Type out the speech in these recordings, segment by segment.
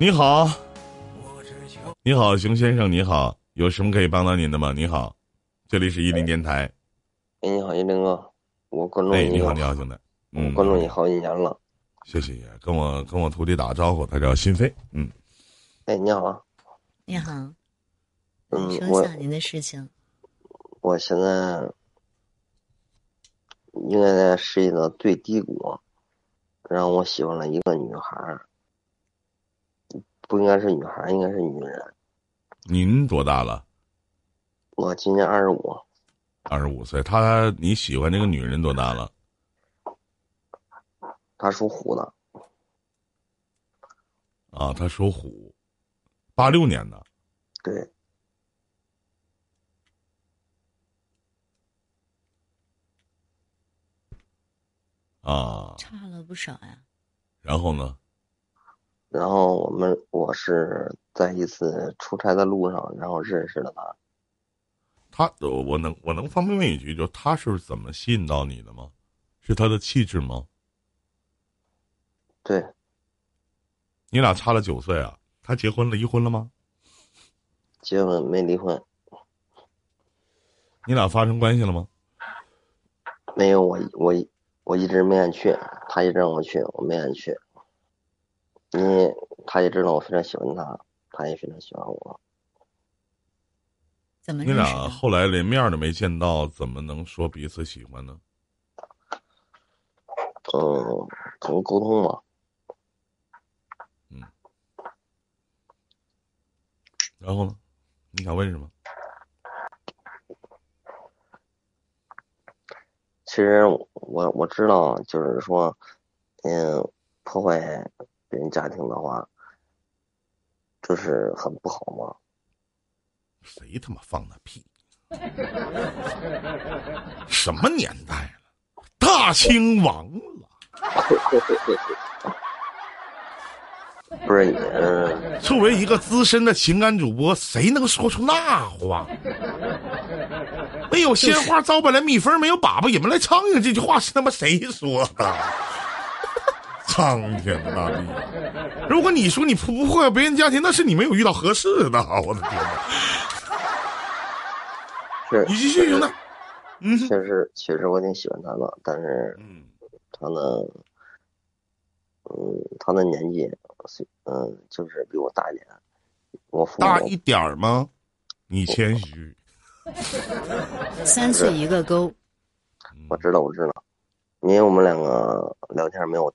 你好，你好，熊先生，你好，有什么可以帮到您的吗？你好，这里是伊林电台。哎，你好，一林哥，我关注哎，你，好，你好，兄弟，嗯，关注你好几年了。谢谢，跟我跟我徒弟打个招呼，他叫心飞，嗯，哎，你好啊，你好，嗯，我说一下您的事情。我现在应该在事业的最低谷，然后我喜欢了一个女孩儿，不应该是女孩，应该是女人。您多大了？我今年二十五，二十五岁。他你喜欢这个女人多大了？他属虎的，啊，他属虎，八六年的。对，啊，差了不少呀。然后呢？然后我们我是在一次出差的路上，然后认识了他。他，呃我能我能方便问一句，就他是怎么吸引到你的吗？是他的气质吗？对，你俩差了九岁啊？他结婚了，离婚了吗？结婚没离婚，你俩发生关系了吗？没有我我我一直没敢去，他一直让我去，我没敢去。因为她也知道我非常喜欢他，他也非常喜欢我。你怎么认识的？俩后来连面都没见到，怎么能说彼此喜欢呢？嗯，怎么沟通嘛？嗯然后呢？你想问什么？其实我我知道，就是说，嗯，破坏别人家庭的话，就是很不好嘛。谁他妈放的屁？什么年代了？大清亡了。不是，你，作为一个资深的情感主播，谁能说出那话？没有鲜花招不来蜜蜂，没有粑粑引不来苍蝇。这句话是他妈谁说的？苍天的大地！如果你说你不破坏别人家庭，那是你没有遇到合适的。我的天哪！是你继续，兄弟。嗯确实确实我挺喜欢他的，但是嗯，他呢，嗯，他的年纪，嗯，就是比我大一点。我大一点儿吗？你谦虚。三岁一个沟，我知道，我知道，因为我们两个聊天没有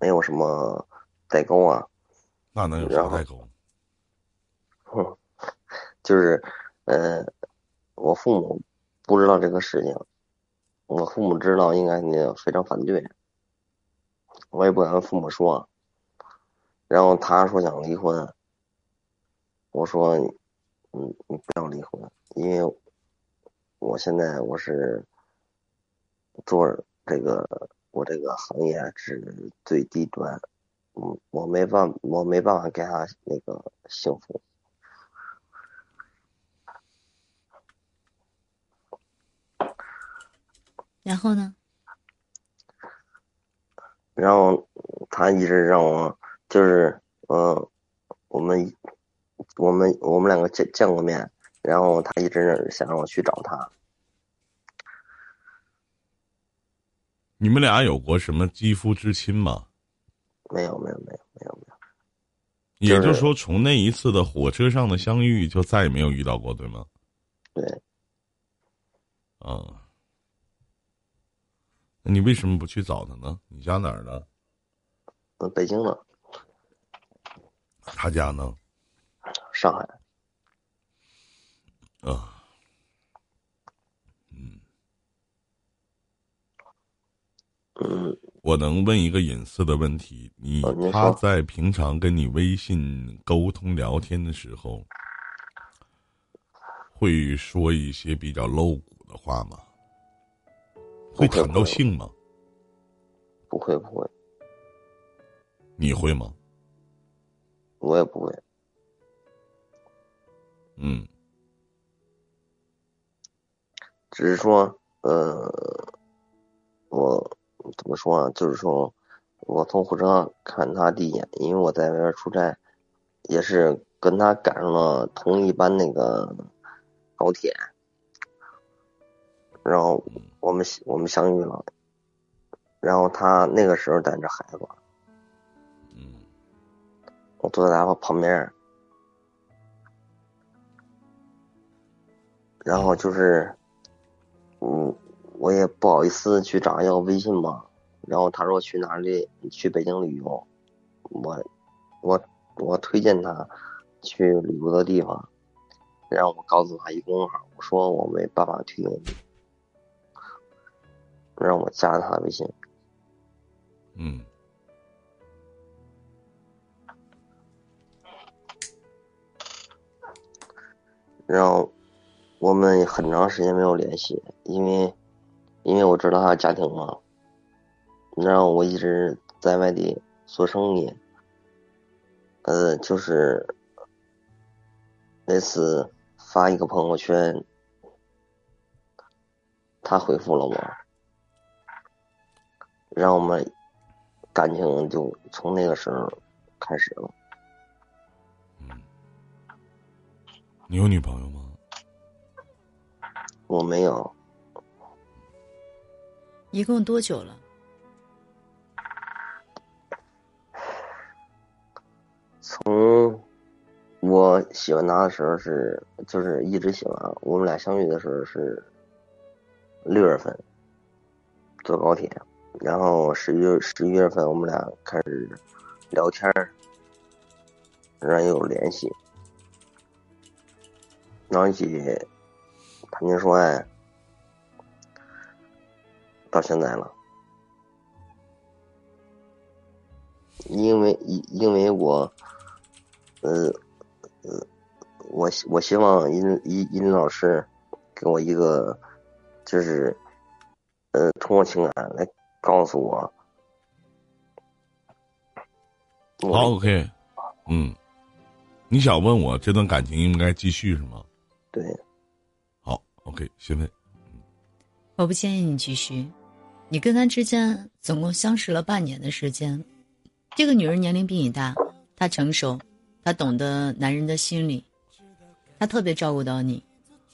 没有什么代沟啊，那能有啥代沟？哼，就是，呃，我父母不知道这个事情，我父母知道应该你非常反对，我也不敢跟父母说，然后他说想离婚，我说，嗯，你不要离婚，因为我现在我是做这个我这个行业是最低端，嗯，我没办我没办法给他那个幸福。然后呢？然后他一直让我就是呃，我们我们我们两个见见过面，然后他一直想让我去找他。你们俩有过什么肌肤之亲吗？没有没有没有没有没有，也就是说，从那一次的火车上的相遇，就再也没有遇到过，对吗？对，啊，那你为什么不去找他呢？你家哪儿的？呃，北京的，他家呢？上海，啊，我能问一个隐私的问题？你他在平常跟你微信沟通聊天的时候，会说一些比较露骨的话吗？会谈到性吗？不会不会，你会吗？我也不会，嗯，只是说，呃，我怎么说啊？就是说我从火车上看他第一眼，因为我在外边出差，也是跟他赶上了同一班那个高铁，然后我们我们相遇了，然后他那个时候带着孩子，嗯我坐在他旁边，然后就是，我也不好意思去找他要微信嘛，然后他说去哪里去北京旅游，我我我推荐他去旅游的地方，然后我告诉他一公号，我说我没办法推荐你，让我加他微信，嗯。然后我们很长时间没有联系，因为因为我知道他家庭嘛，然后我一直在外地做生意，呃，就是那次发一个朋友圈，他回复了我，让我们感情就从那个时候开始了。你有女朋友吗？我没有，一共多久了？从我喜欢他的时候是，就是一直喜欢。我们俩相遇的时候是六月份，坐高铁，然后十一月十一月份我们俩开始聊天儿，然后又有联系，然后一起谈情说爱，到现在了。因为因因为我，呃，呃，我希我希望殷殷殷老师给我一个，就是，呃，通过情感来告诉我，我好，OK，嗯，你想问我这段感情应该继续是吗？对，好，OK，谢飞，我不建议你继续。你跟他之间总共相识了半年的时间，这个女人年龄比你大，她成熟，她懂得男人的心理，她特别照顾到你，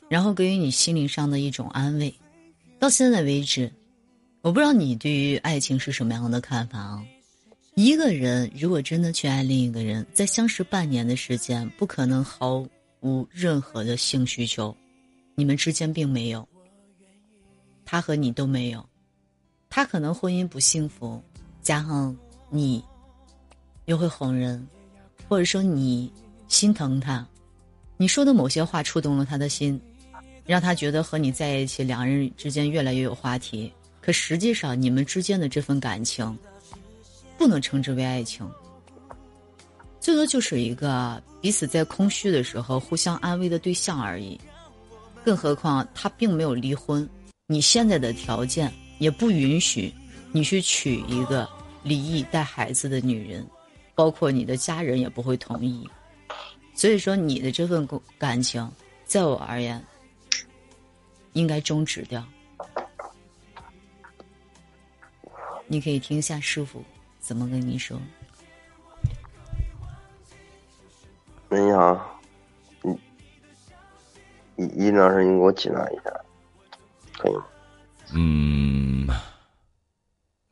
然后给予你心灵上的一种安慰。到现在为止，我不知道你对于爱情是什么样的看法啊？一个人如果真的去爱另一个人，在相识半年的时间，不可能毫无任何的性需求，你们之间并没有。他和你都没有，他可能婚姻不幸福，加上你又会哄人，或者说你心疼他，你说的某些话触动了他的心，让他觉得和你在一起，两人之间越来越有话题。可实际上，你们之间的这份感情，不能称之为爱情，最多就是一个彼此在空虚的时候互相安慰的对象而已。更何况他并没有离婚。你现在的条件也不允许你去娶一个离异带孩子的女人，包括你的家人也不会同意。所以说，你的这份感情，在我而言，应该终止掉。你可以听一下师傅怎么跟你说。喂，你好，嗯，殷殷老师，你给我解答一下，可以吗？嗯，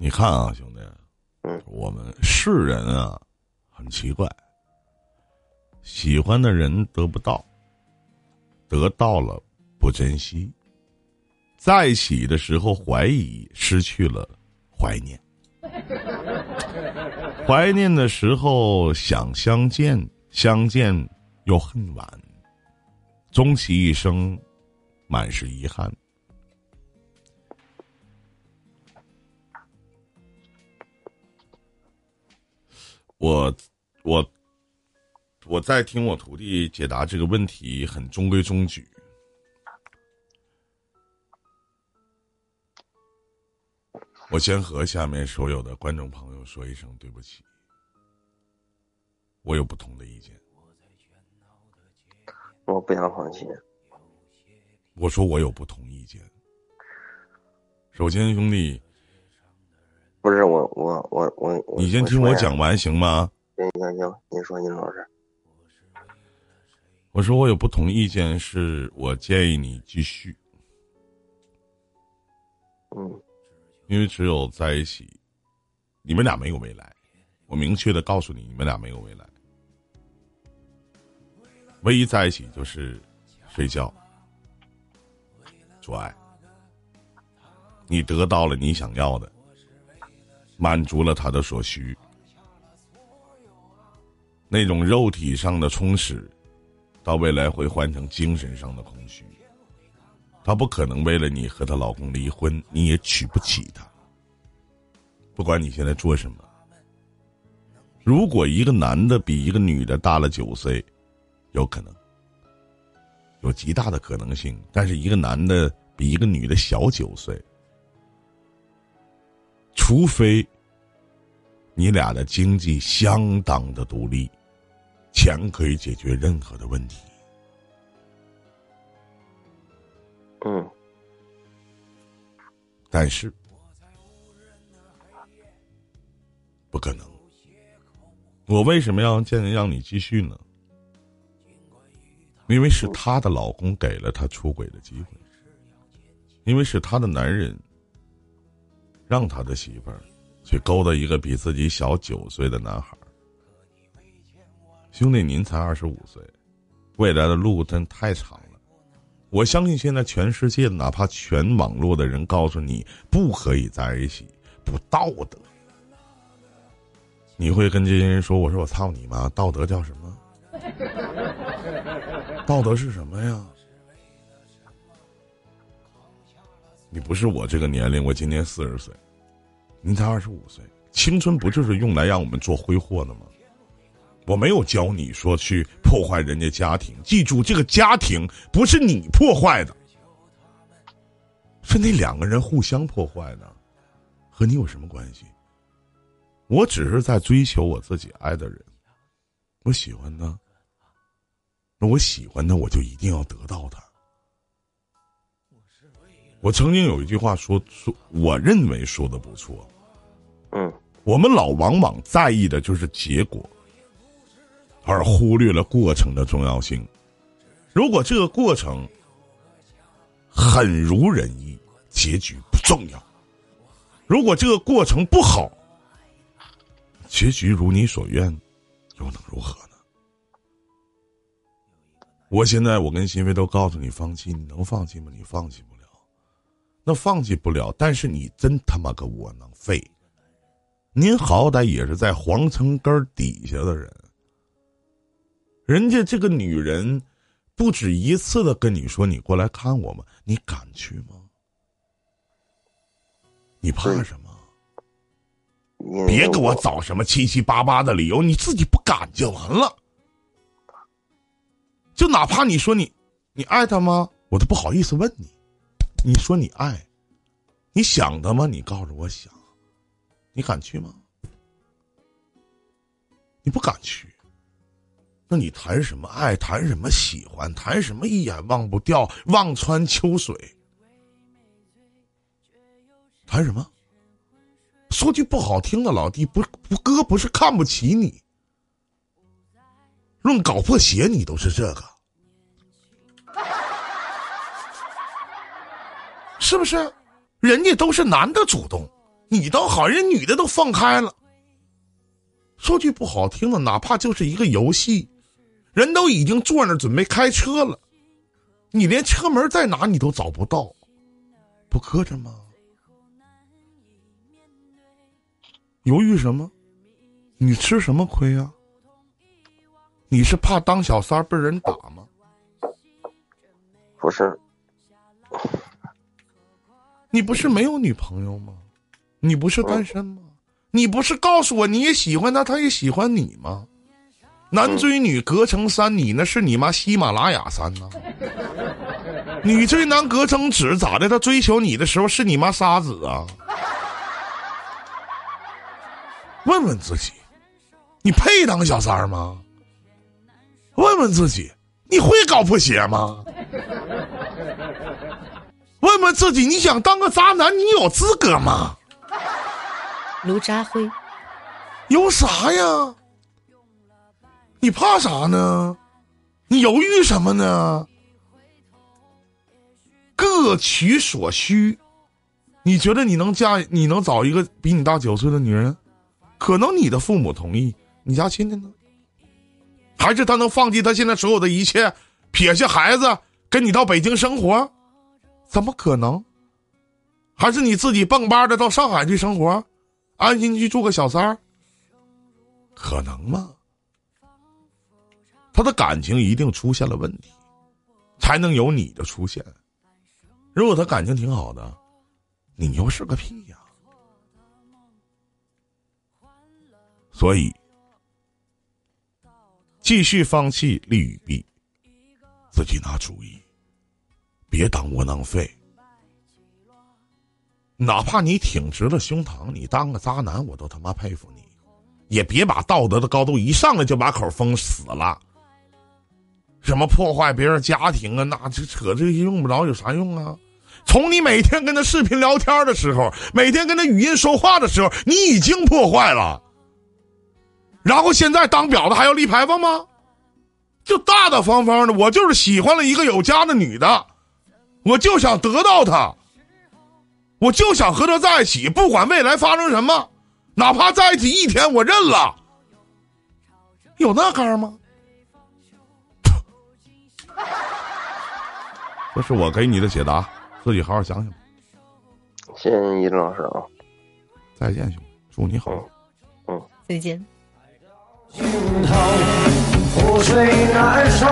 你看啊，兄弟，嗯，我们世人啊，很奇怪，喜欢的人得不到，得到了不珍惜，在一起的时候怀疑，失去了怀念，怀念的时候想相见，相见又恨晚，终其一生，满是遗憾。我我我在听我徒弟解答这个问题，很中规中矩。我先和下面所有的观众朋友说一声对不起，我有不同的意见。我不想放弃。我说我有不同意见。首先，兄弟，不是我我我我我，你先听我讲完行吗？行行行，您说，您老师，我说我有不同意见，是我建议你继续，嗯因为只有在一起，你们俩没有未来。我明确的告诉你，你们俩没有未来。唯一在一起就是睡觉、做爱。你得到了你想要的，满足了他的所需，那种肉体上的充实，到未来会换成精神上的空虚。她不可能为了你和她老公离婚，你也娶不起她。不管你现在做什么，如果一个男的比一个女的大了九岁，有可能，有极大的可能性。但是一个男的比一个女的小九岁，除非你俩的经济相当的独立，钱可以解决任何的问题。嗯但是不可能。我为什么要建议让你继续呢？因为是她的老公给了她出轨的机会，因为是她的男人让他的媳妇儿去勾搭一个比自己小九岁的男孩儿。兄弟，您才二十五岁，未来的路真太长了。我相信现在全世界，哪怕全网络的人告诉你不可以在一起，不道德，你会跟这些人说：“我说我操你妈，道德叫什么？道德是什么呀？你不是我这个年龄，我今年四十岁，您才二十五岁，青春不就是用来让我们做挥霍的吗？我没有教你说去破坏人家家庭，记住，这个家庭不是你破坏的，是那两个人互相破坏的，和你有什么关系？我只是在追求我自己爱的人，我喜欢他，那我喜欢他，我就一定要得到他。我曾经有一句话说说，我认为说的不错，嗯我们老往往在意的就是结果，而忽略了过程的重要性。如果这个过程很如人意，结局不重要；如果这个过程不好，结局如你所愿，又能如何呢？我现在我跟新飞都告诉你放弃，你能放弃吗？你放弃不了，那放弃不了，但是你真他妈个窝囊废！您好歹也是在皇城根儿底下的人，人家这个女人不止一次的跟你说：“你过来看我吗？”你敢去吗？你怕什么？别给我找什么七七八八的理由，你自己不敢就完了。就哪怕你说你，你爱他吗？我都不好意思问你。你说你爱，你想他吗？你告诉我想，你敢去吗？你不敢去，那你谈什么爱？谈什么喜欢？谈什么一眼忘不掉、望穿秋水？谈什么？说句不好听的，老弟，不不，哥不是看不起你，论搞破鞋，你都是这个，是不是？人家都是男的主动，你倒好，人女的都放开了。说句不好听的，哪怕就是一个游戏，人都已经坐那准备开车了，你连车门在哪你都找不到，不磕碜吗？犹豫什么？你吃什么亏呀、你是怕当小三被人打吗？不是，你不是没有女朋友吗？你不是单身吗？你不是告诉我你也喜欢他，他也喜欢你吗？男追女隔层山，你那是你妈喜马拉雅山呐、女追男隔层纸，咋的？他追求你的时候是你妈沙子啊？问问自己，你配当小三儿吗？问问自己，你会搞破鞋吗？问问自己，你想当个渣男，你有资格吗？卢渣辉，有啥呀？你怕啥呢？你你犹豫什么呢？各取所需。你觉得你能嫁？你能找一个比你大九岁的女人？可能你的父母同意，你家亲戚呢？还是他能放弃他现在所有的一切，撇下孩子跟你到北京生活？怎么可能？还是你自己蹦吧的到上海去生活，安心去做个小三儿？可能吗？他的感情一定出现了问题，才能有你的出现。如果他感情挺好的。你又是个屁呀！所以，继续放弃利与弊，自己拿主意，别当窝囊废。哪怕你挺直了胸膛，你当个渣男，我都他妈佩服你。也别把道德的高度一上来就把口封死了。什么破坏别人家庭啊？那这扯这些用不着，有啥用啊？从你每天跟他视频聊天的时候，每天跟他语音说话的时候，你已经破坏了。然后现在当婊子还要立牌坊吗？就大大方方的，我就是喜欢了一个有家的女的，我就想得到她，我就想和她在一起，不管未来发生什么，哪怕在一起一天，我认了。有那干吗？这是我给你的解答。自己好好想想。谢谢你，一正老师啊！再见，兄弟，祝你好。嗯，再见。心头覆水难收。